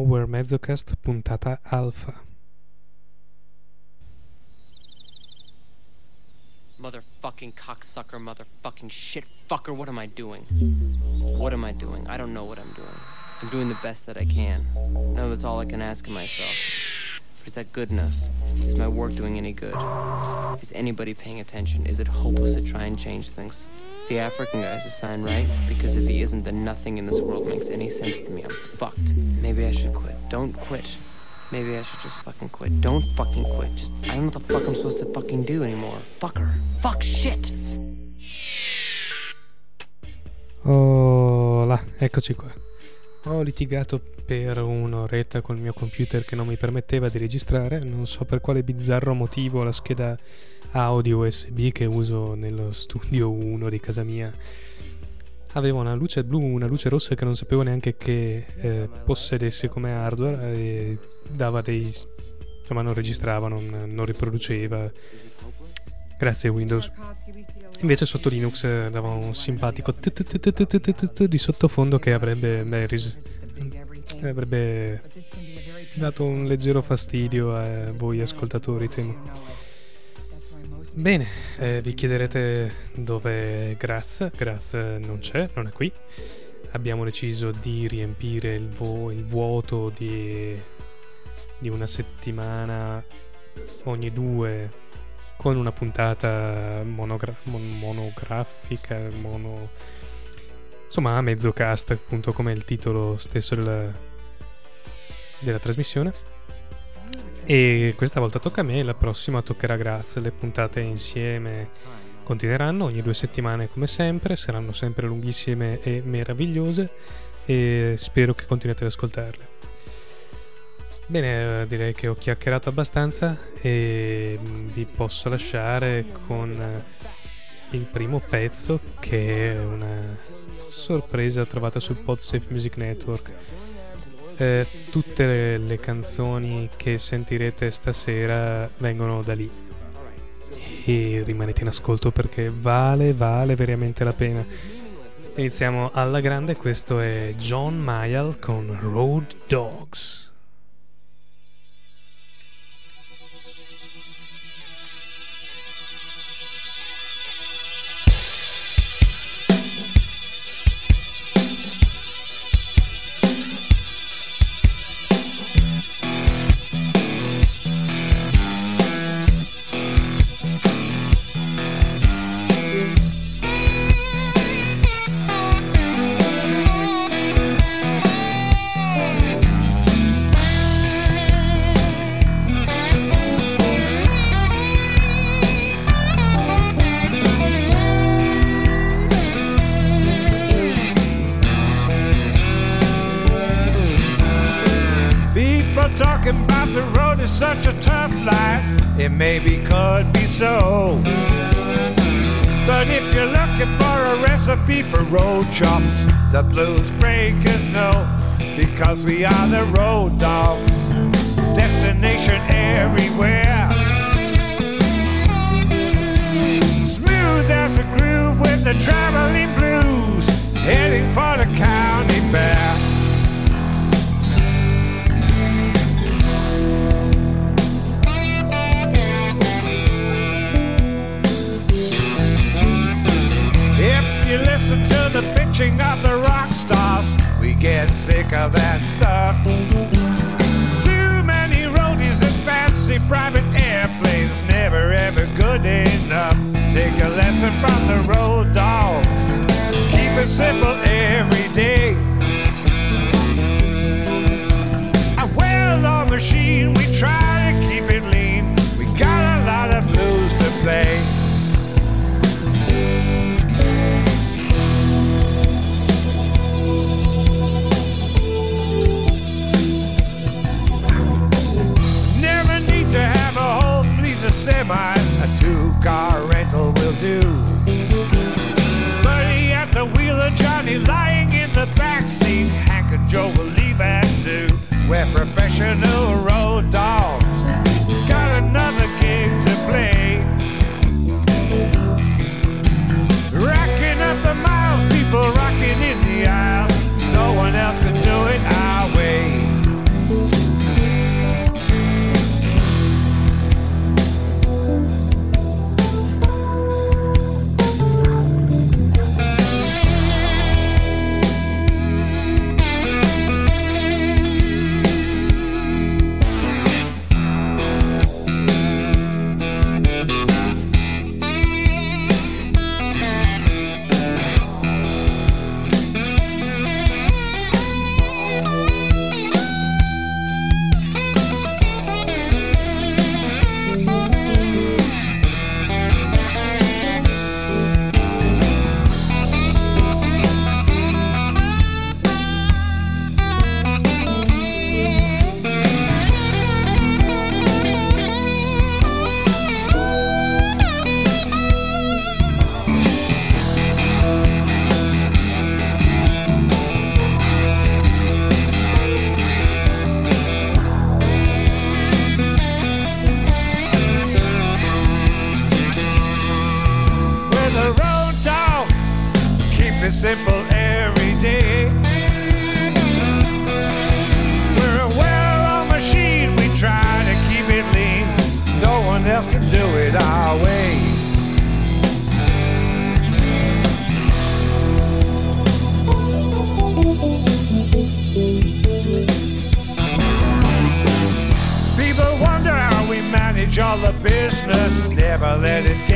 Nowhere Mezzocast puntata alfa. Motherfucking cocksucker, motherfucking shit fucker, what am I doing? What am I doing? I don't know what I'm doing. I'm doing the best that I can. No, that's all I can ask of myself. But is that good enough? Is my work doing any good? Is anybody paying attention? Is it hopeless to try and change things? The African guy's a sign, right? Because if he isn't, then nothing in this world makes any sense to me. I'm fucked. Maybe I should quit. Don't quit. Maybe I should just fucking quit. Don't fucking quit. Just, I don't know what the fuck I'm supposed to fucking do anymore. Fucker. Fuck shit. Oh, là, eccoci qua. Ho litigato per un'oretta col mio computer che non mi permetteva di registrare, non so per quale bizzarro motivo la scheda audio USB che uso nello studio 1 di casa mia aveva una luce blu, una luce rossa che non sapevo neanche che eh, possedesse come hardware e dava dei insomma non registrava, non, non riproduceva grazie Windows invece sotto Linux eh, dava un simpatico di sottofondo che avrebbe avrebbe dato un leggero fastidio a voi ascoltatori, temo. Bene, eh, vi chiederete dove Graz. Graz non c'è, non è qui. Abbiamo deciso di riempire il, vo- il vuoto di, di una settimana ogni due con una puntata monogra- mon- monografica, mono... insomma a mezzo cast, appunto come il titolo stesso della, della trasmissione. E questa volta tocca a me, la prossima toccherà Graz. Le puntate insieme continueranno ogni due settimane come sempre, saranno sempre lunghissime e meravigliose e spero che continuate ad ascoltarle. Bene, direi che ho chiacchierato abbastanza e vi posso lasciare con il primo pezzo che è una sorpresa trovata sul PodSafe Music Network eh, tutte le, le canzoni che sentirete stasera vengono da lì e rimanete in ascolto perché vale, vale veramente la pena. Iniziamo alla grande, questo è John Mayall con Road Dogs. blues. get sick of that stuff. Too many roadies and fancy private airplanes, never ever good enough. Take a lesson from the road dogs. Keep it simple every day. A weld machine, we try to keep it lean. We got a lot of blues to play. We're professional road dogs. Got another.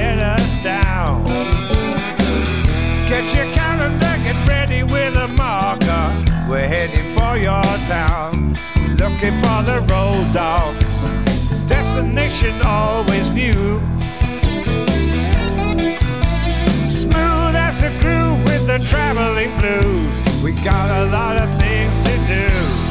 Let us down. Get your calendar, get ready with a marker. We're heading for your town, looking for the road dog. Destination always new. Smooth as a groove with the traveling blues. We got a lot of things to do.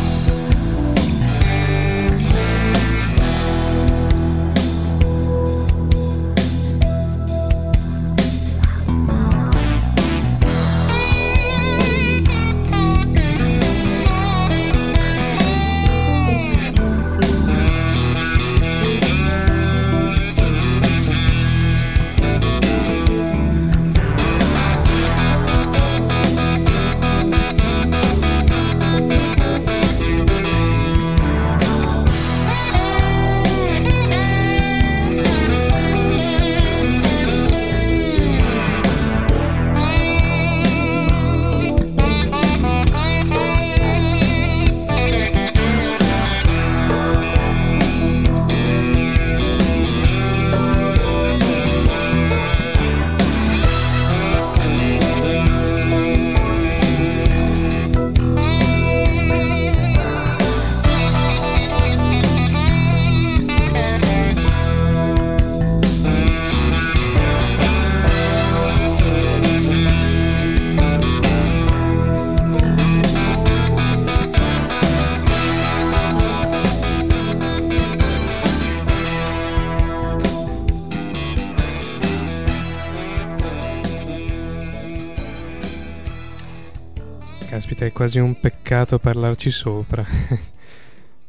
Quasi un peccato parlarci sopra.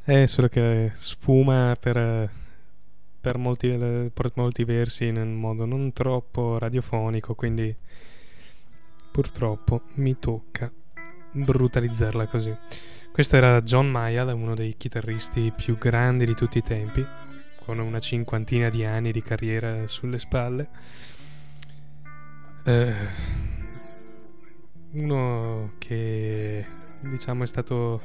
è solo che sfuma per, per, molti, per molti versi in un modo non troppo radiofonico, quindi purtroppo mi tocca brutalizzarla così. Questo era John Mayall, uno dei chitarristi più grandi di tutti i tempi, con una cinquantina di anni di carriera sulle spalle. Eh, uno che diciamo è stato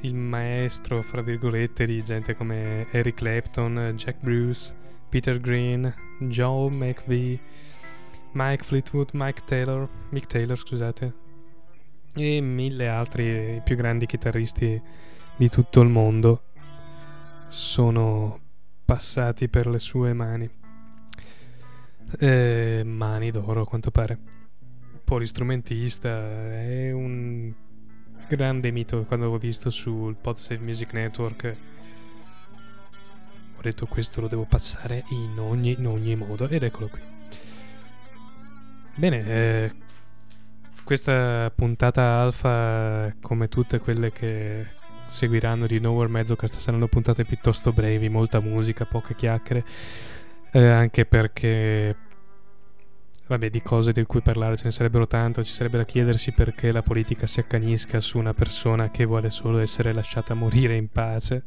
il maestro, fra virgolette, di gente come Eric Clapton, Jack Bruce, Peter Green, Joe McVie, Mike Fleetwood, Mike Taylor, Mick Taylor, scusate, e mille altri più grandi chitarristi di tutto il mondo sono passati per le sue mani. Eh, mani d'oro, a quanto pare polistrumentista, è un grande mito quando l'ho visto sul Podsave Music Network. Ho detto questo lo devo passare in ogni, in ogni modo ed eccolo qui. Bene, eh, questa puntata alfa, come tutte quelle che seguiranno di Nowhere Mezzocast, saranno puntate piuttosto brevi, molta musica, poche chiacchiere, eh, anche perché Vabbè, di cose di cui parlare ce ne sarebbero tanto, ci sarebbe da chiedersi perché la politica si accanisca su una persona che vuole solo essere lasciata morire in pace.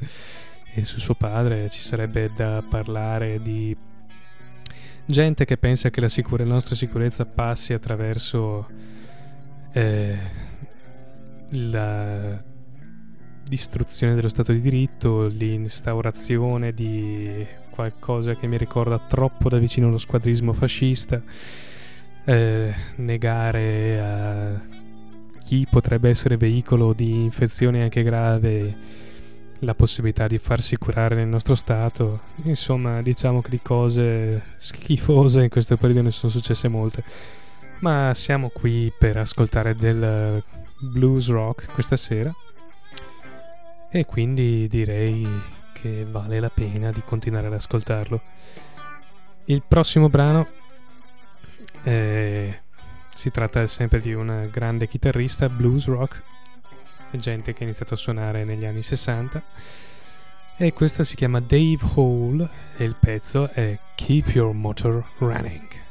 E su suo padre ci sarebbe da parlare di gente che pensa che la, sicure- la nostra sicurezza passi attraverso eh, la distruzione dello Stato di diritto, l'instaurazione di qualcosa che mi ricorda troppo da vicino lo squadrismo fascista eh, negare a chi potrebbe essere veicolo di infezioni anche grave la possibilità di farsi curare nel nostro stato. Insomma, diciamo che di cose schifose in questo periodo ne sono successe molte. Ma siamo qui per ascoltare del blues rock questa sera. E quindi direi che vale la pena di continuare ad ascoltarlo. Il prossimo brano eh, si tratta sempre di un grande chitarrista blues rock, gente che ha iniziato a suonare negli anni 60. E questo si chiama Dave Hall e il pezzo è Keep Your Motor Running.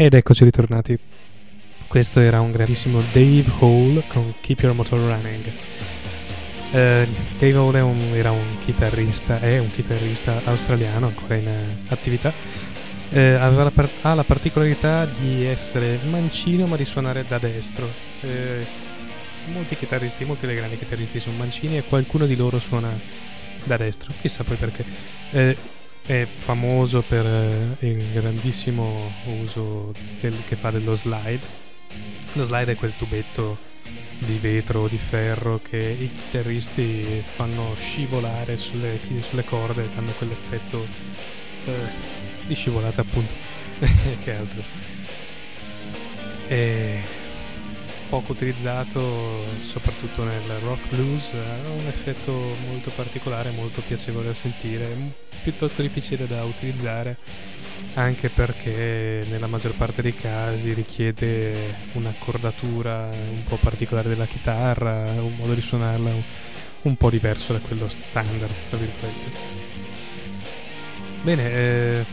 Ed eccoci ritornati. Questo era un grandissimo Dave Hall con Keep Your Motor Running. Eh, Dave Hall è un- era un chitarrista, è un chitarrista australiano ancora in eh, attività. Eh, la par- ha la particolarità di essere mancino ma di suonare da destro. Eh, molti chitarristi, molti dei grandi chitarristi sono mancini e qualcuno di loro suona da destro. Chissà poi perché. Eh, è famoso per eh, il grandissimo uso del- che fa dello slide. Lo slide è quel tubetto di vetro o di ferro che i chitarristi fanno scivolare sulle, sulle corde, danno quell'effetto eh, di scivolata appunto. che altro. È poco utilizzato soprattutto nel rock blues, ha un effetto molto particolare, molto piacevole da sentire, piuttosto difficile da utilizzare anche perché nella maggior parte dei casi richiede un'accordatura un po' particolare della chitarra, un modo di suonarla un po' diverso da quello standard, tra virgolette. Bene, eh,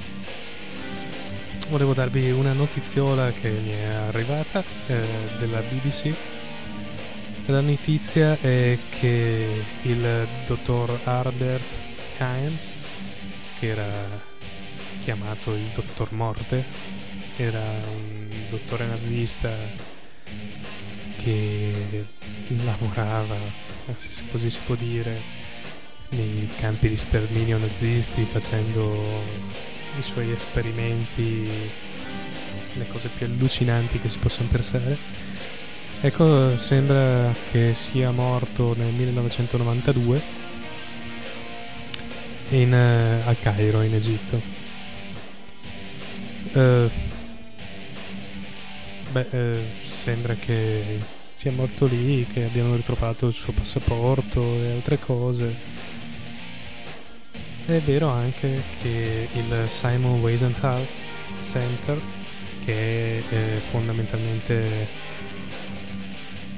volevo darvi una notiziola che mi è arrivata eh, della BBC. La notizia è che il dottor Albert Cain, che era chiamato il dottor Morte, era un dottore nazista che lavorava, così si può dire, nei campi di sterminio nazisti facendo i suoi esperimenti, le cose più allucinanti che si possono pensare. Ecco, sembra che sia morto nel 1992 in, eh, al Cairo, in Egitto. Eh, beh, eh, sembra che sia morto lì, che abbiano ritrovato il suo passaporto e altre cose. È vero anche che il Simon Weisenthal Center, che è eh, fondamentalmente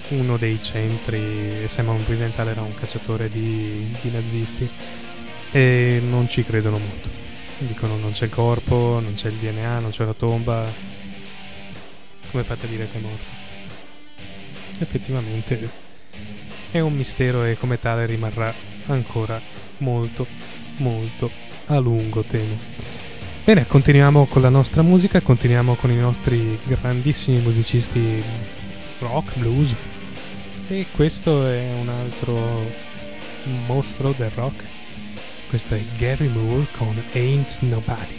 uno dei centri, Simon Weisenthal era un cacciatore di, di nazisti, e non ci credono molto. Dicono non c'è il corpo, non c'è il DNA, non c'è la tomba. Come fate a dire che è morto? Effettivamente è un mistero e come tale rimarrà ancora molto, molto a lungo temo. Bene, continuiamo con la nostra musica, continuiamo con i nostri grandissimi musicisti rock, blues e questo è un altro mostro del rock. Questo è Gary Moore con Ain't Nobody.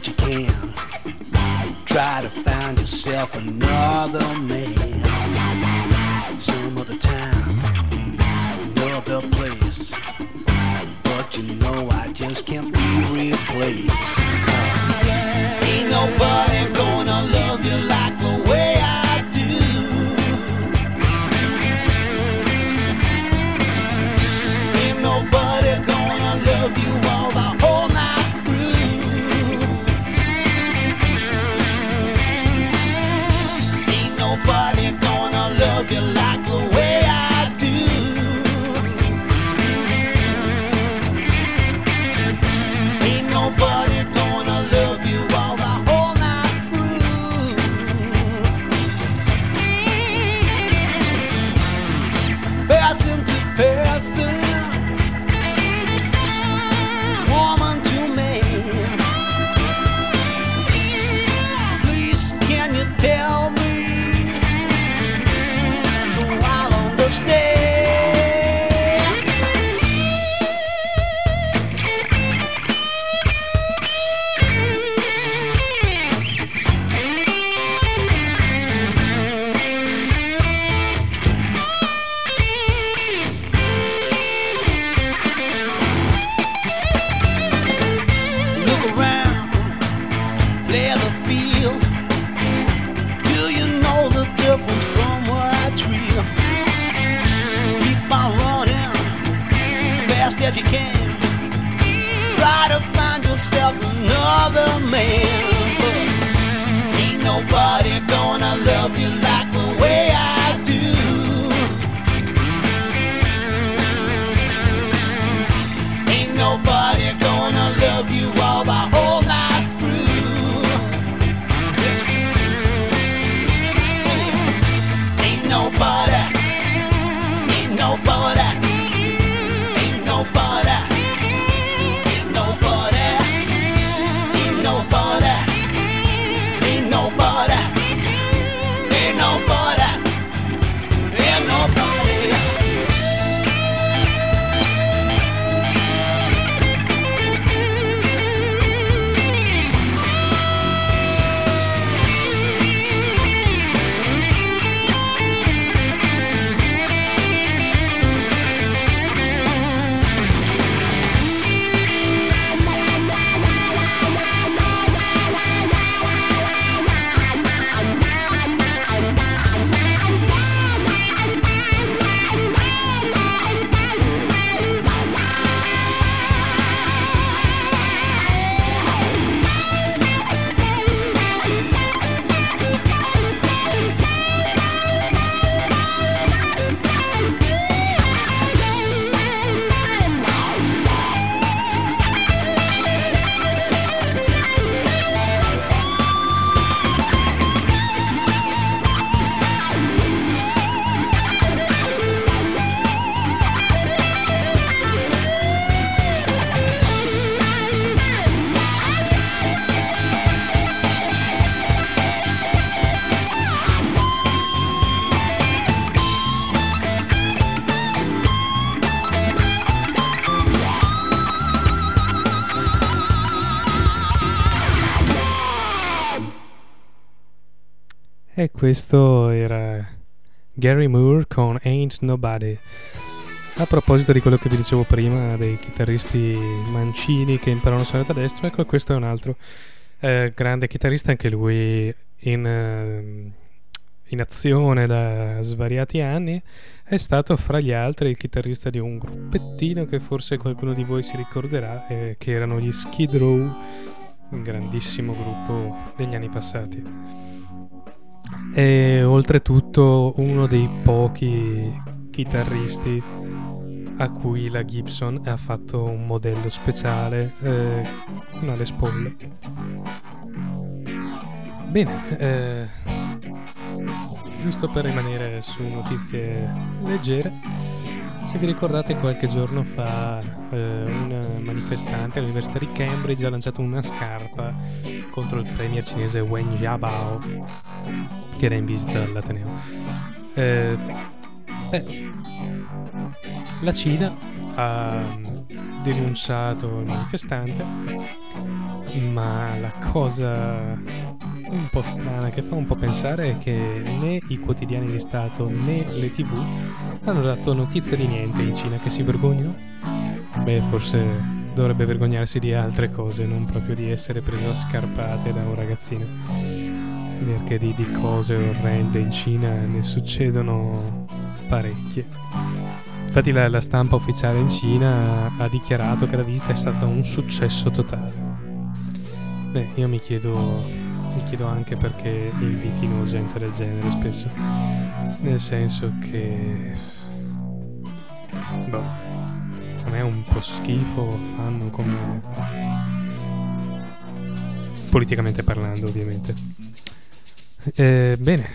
what you can. Try to find yourself another man. Some other time, another place. But you know I just can't be replaced because ain't nobody. Era Gary Moore con Ain't Nobody. A proposito di quello che vi dicevo prima, dei chitarristi mancini che imparano a suonare da destro, ecco questo è un altro eh, grande chitarrista, anche lui in, eh, in azione da svariati anni, è stato fra gli altri il chitarrista di un gruppettino che forse qualcuno di voi si ricorderà, eh, che erano gli Skid Row, un grandissimo gruppo degli anni passati. E oltretutto uno dei pochi chitarristi a cui la Gibson ha fatto un modello speciale, eh, una Les. Bene, eh, giusto per rimanere su notizie leggere, se vi ricordate qualche giorno fa eh, un manifestante all'Università di Cambridge ha lanciato una scarpa contro il premier cinese Wen Jiabao che era in visita all'Ateneo. Eh, beh, la Cina ha denunciato il manifestante, ma la cosa un po' strana che fa un po' pensare che né i quotidiani di Stato né le tv hanno dato notizia di niente in Cina che si vergognano. Beh, forse dovrebbe vergognarsi di altre cose, non proprio di essere preso a scarpate da un ragazzino. Perché di, di cose orrende in Cina ne succedono parecchie. Infatti la, la, stampa ufficiale in Cina ha dichiarato che la visita è stata un successo totale. Beh, io mi chiedo, mi chiedo anche perché invitino gente del genere spesso. Nel senso che... Boh, a me è un po' schifo fanno come... Politicamente parlando, ovviamente. Eh, bene,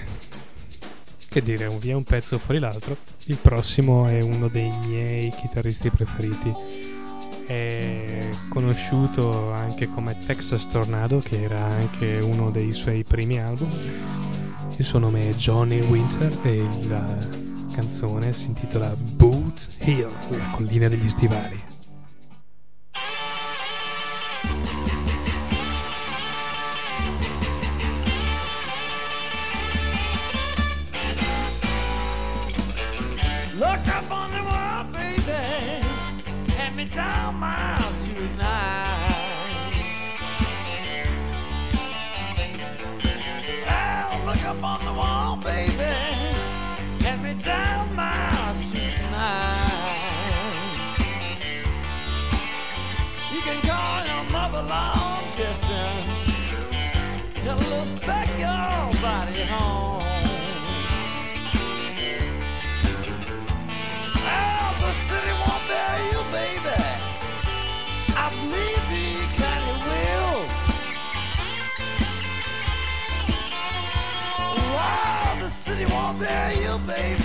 che dire, via un pezzo fuori l'altro. Il prossimo è uno dei miei chitarristi preferiti. È conosciuto anche come Texas Tornado, che era anche uno dei suoi primi album. Il suo nome è Johnny Winter e la canzone si intitola Boot Hill, la collina degli stivali. there you baby.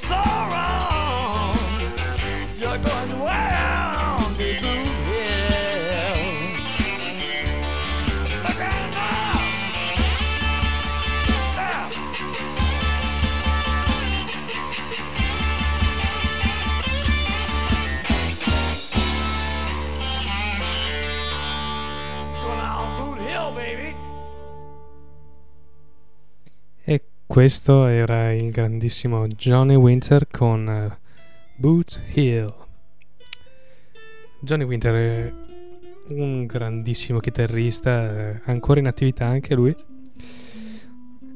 So questo era il grandissimo Johnny Winter con eh, Boot Hill. Johnny Winter è un grandissimo chitarrista, eh, ancora in attività anche lui.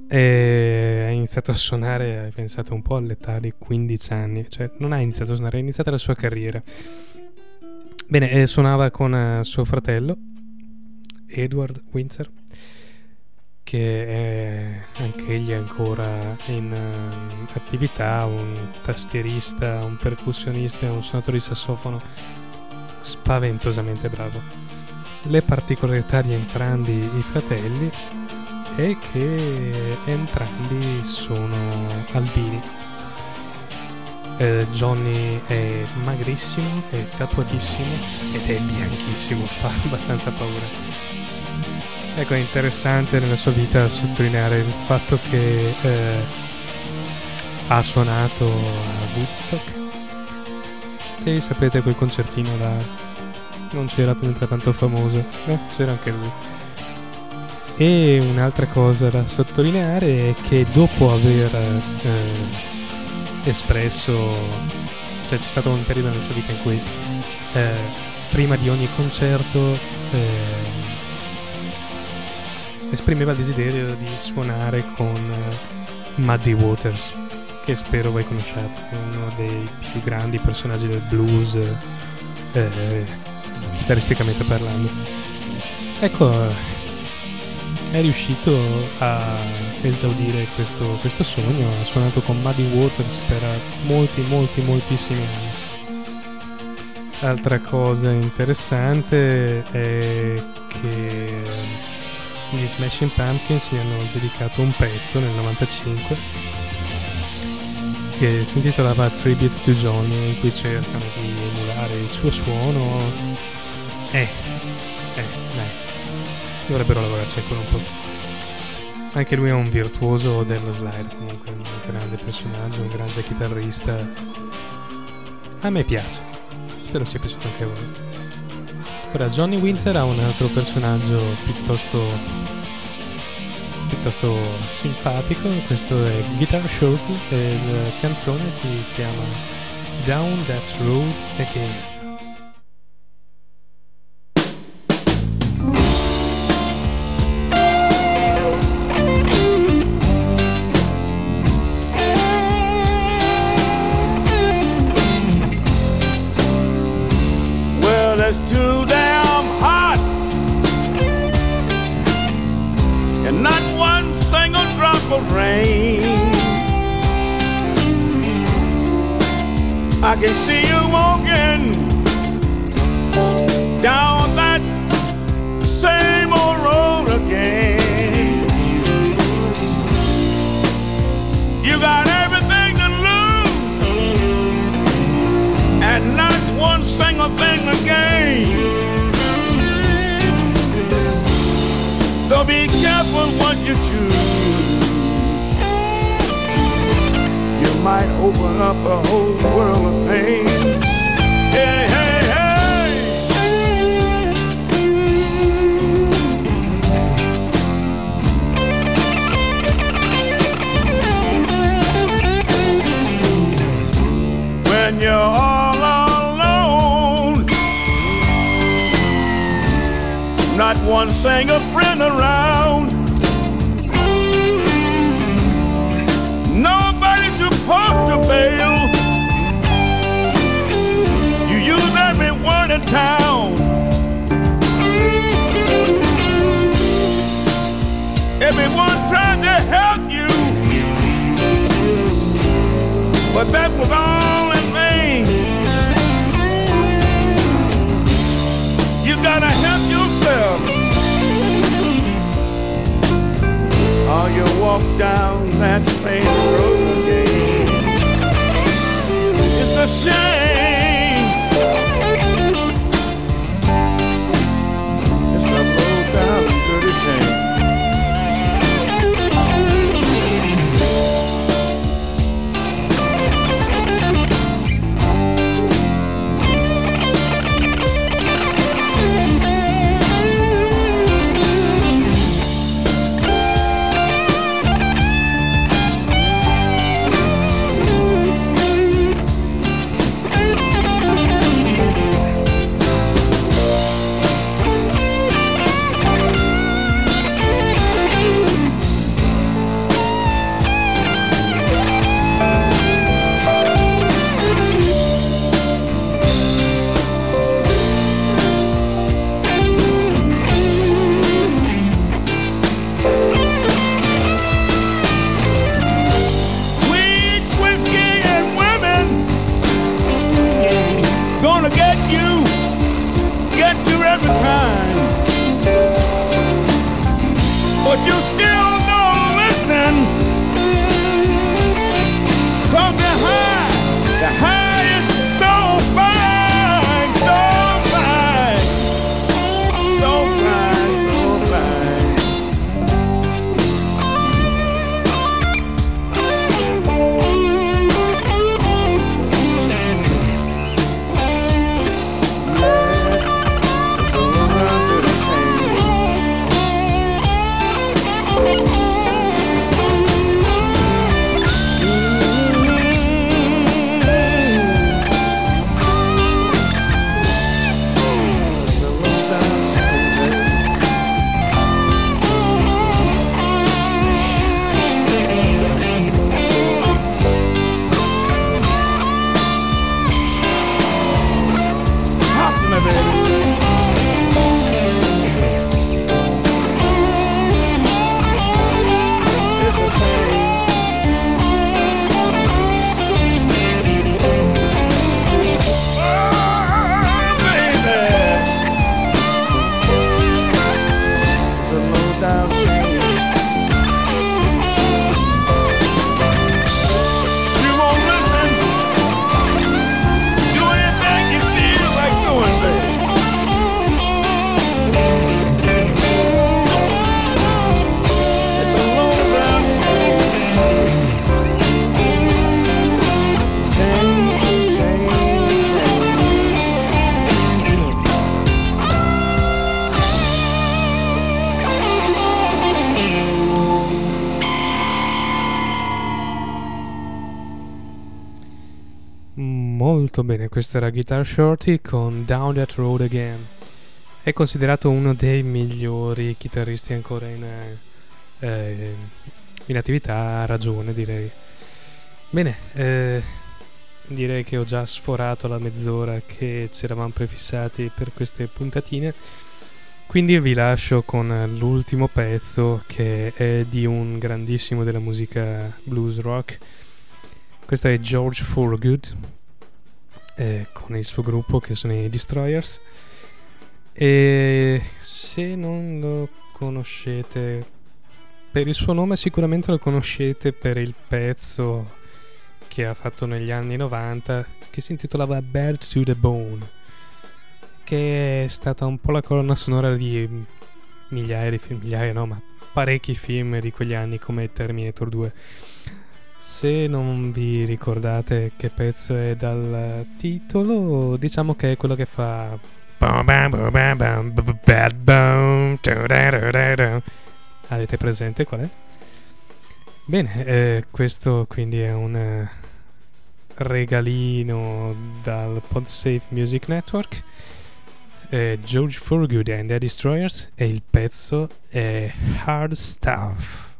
E ha iniziato a suonare, pensato un po' all'età di 15 anni, cioè non ha iniziato a suonare, è iniziata la sua carriera. Bene, suonava con eh, suo fratello, Edward Winter, che è anche egli ancora in ehm, attività, un tastierista, un percussionista e un suonatore di sassofono spaventosamente bravo. Le particolarità di entrambi i fratelli è che entrambi sono albini. Eh, Johnny è magrissimo, è tatuatissimo ed è bianchissimo, fa abbastanza paura. Ecco, è interessante nella sua vita sottolineare il fatto che eh, ha suonato a Woodstock. Che sapete quel concertino là non c'era tanto famoso, eh, c'era anche lui. E un'altra cosa da sottolineare è che dopo aver eh, espresso, cioè c'è stato un periodo nella sua vita in cui eh, prima di ogni concerto eh, esprimeva il desiderio di suonare con eh, Muddy Waters, che spero voi conosciate, uno dei più grandi personaggi del blues, eh, chitarristicamente parlando. Ecco, è riuscito a esaudire questo, questo sogno, ha suonato con Muddy Waters per molti, molti, moltissimi anni. Altra cosa interessante è che gli Smashing Pumpkins gli hanno dedicato un pezzo nel 95 che si intitolava Tribute to Johnny in cui cercano di emulare il suo suono. Eh, eh, dai dovrebbero lavorarci ancora un po' anche lui è un virtuoso dello slide comunque un grande personaggio un grande chitarrista. A me piace spero sia piaciuto anche a voi. Ora, Johnny Winter ha un altro personaggio piuttosto piuttosto simpatico, questo è Guitar Shorty e la canzone si chiama Down That Road Again. What you choose. You might open up a whole world of pain. Hey, hey, hey. When you're all alone, not one single friend around. Town. Everyone tried to help you, but that was all in vain. You gotta help yourself. Or you walk down that same road again. Molto bene, questo era Guitar Shorty con Down That Road Again. È considerato uno dei migliori chitarristi ancora in, eh, in attività, a ragione direi. Bene, eh, direi che ho già sforato la mezz'ora che ci eravamo prefissati per queste puntatine. Quindi vi lascio con l'ultimo pezzo che è di un grandissimo della musica blues rock. Questo è George Forgood eh, con il suo gruppo che sono i Destroyers. E se non lo conoscete per il suo nome, sicuramente lo conoscete per il pezzo che ha fatto negli anni 90 che si intitolava Bird to the Bone che è stata un po' la colonna sonora di migliaia di film, migliaia no, ma parecchi film di quegli anni come Terminator 2. Se non vi ricordate che pezzo è dal titolo, diciamo che è quello che fa Avete presente qual è? Bene, eh, questo quindi è un regalino dal PodSafe Music Network eh, George Forgood and the Destroyers e il pezzo è Hard Stuff.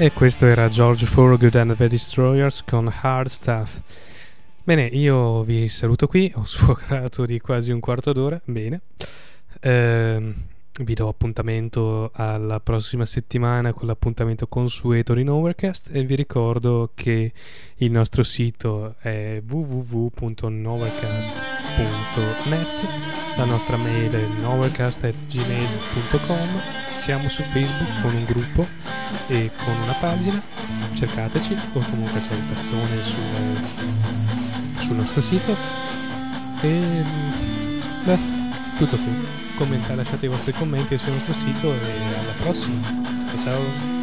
E questo era George Thorogood and the Destroyers con Hard Stuff. Bene, io vi saluto qui, ho sfograto di quasi un quarto d'ora, bene. Ehm, vi do appuntamento alla prossima settimana con l'appuntamento consueto di Nowherecast e vi ricordo che il nostro sito è www.nowherecast.net la nostra mail è nowherecast.gmail.com siamo su Facebook con un gruppo e con una pagina cercateci o comunque c'è il tastone sul, sul nostro sito e beh, tutto qui commentate, lasciate i vostri commenti sul nostro sito e alla prossima. Ciao ciao.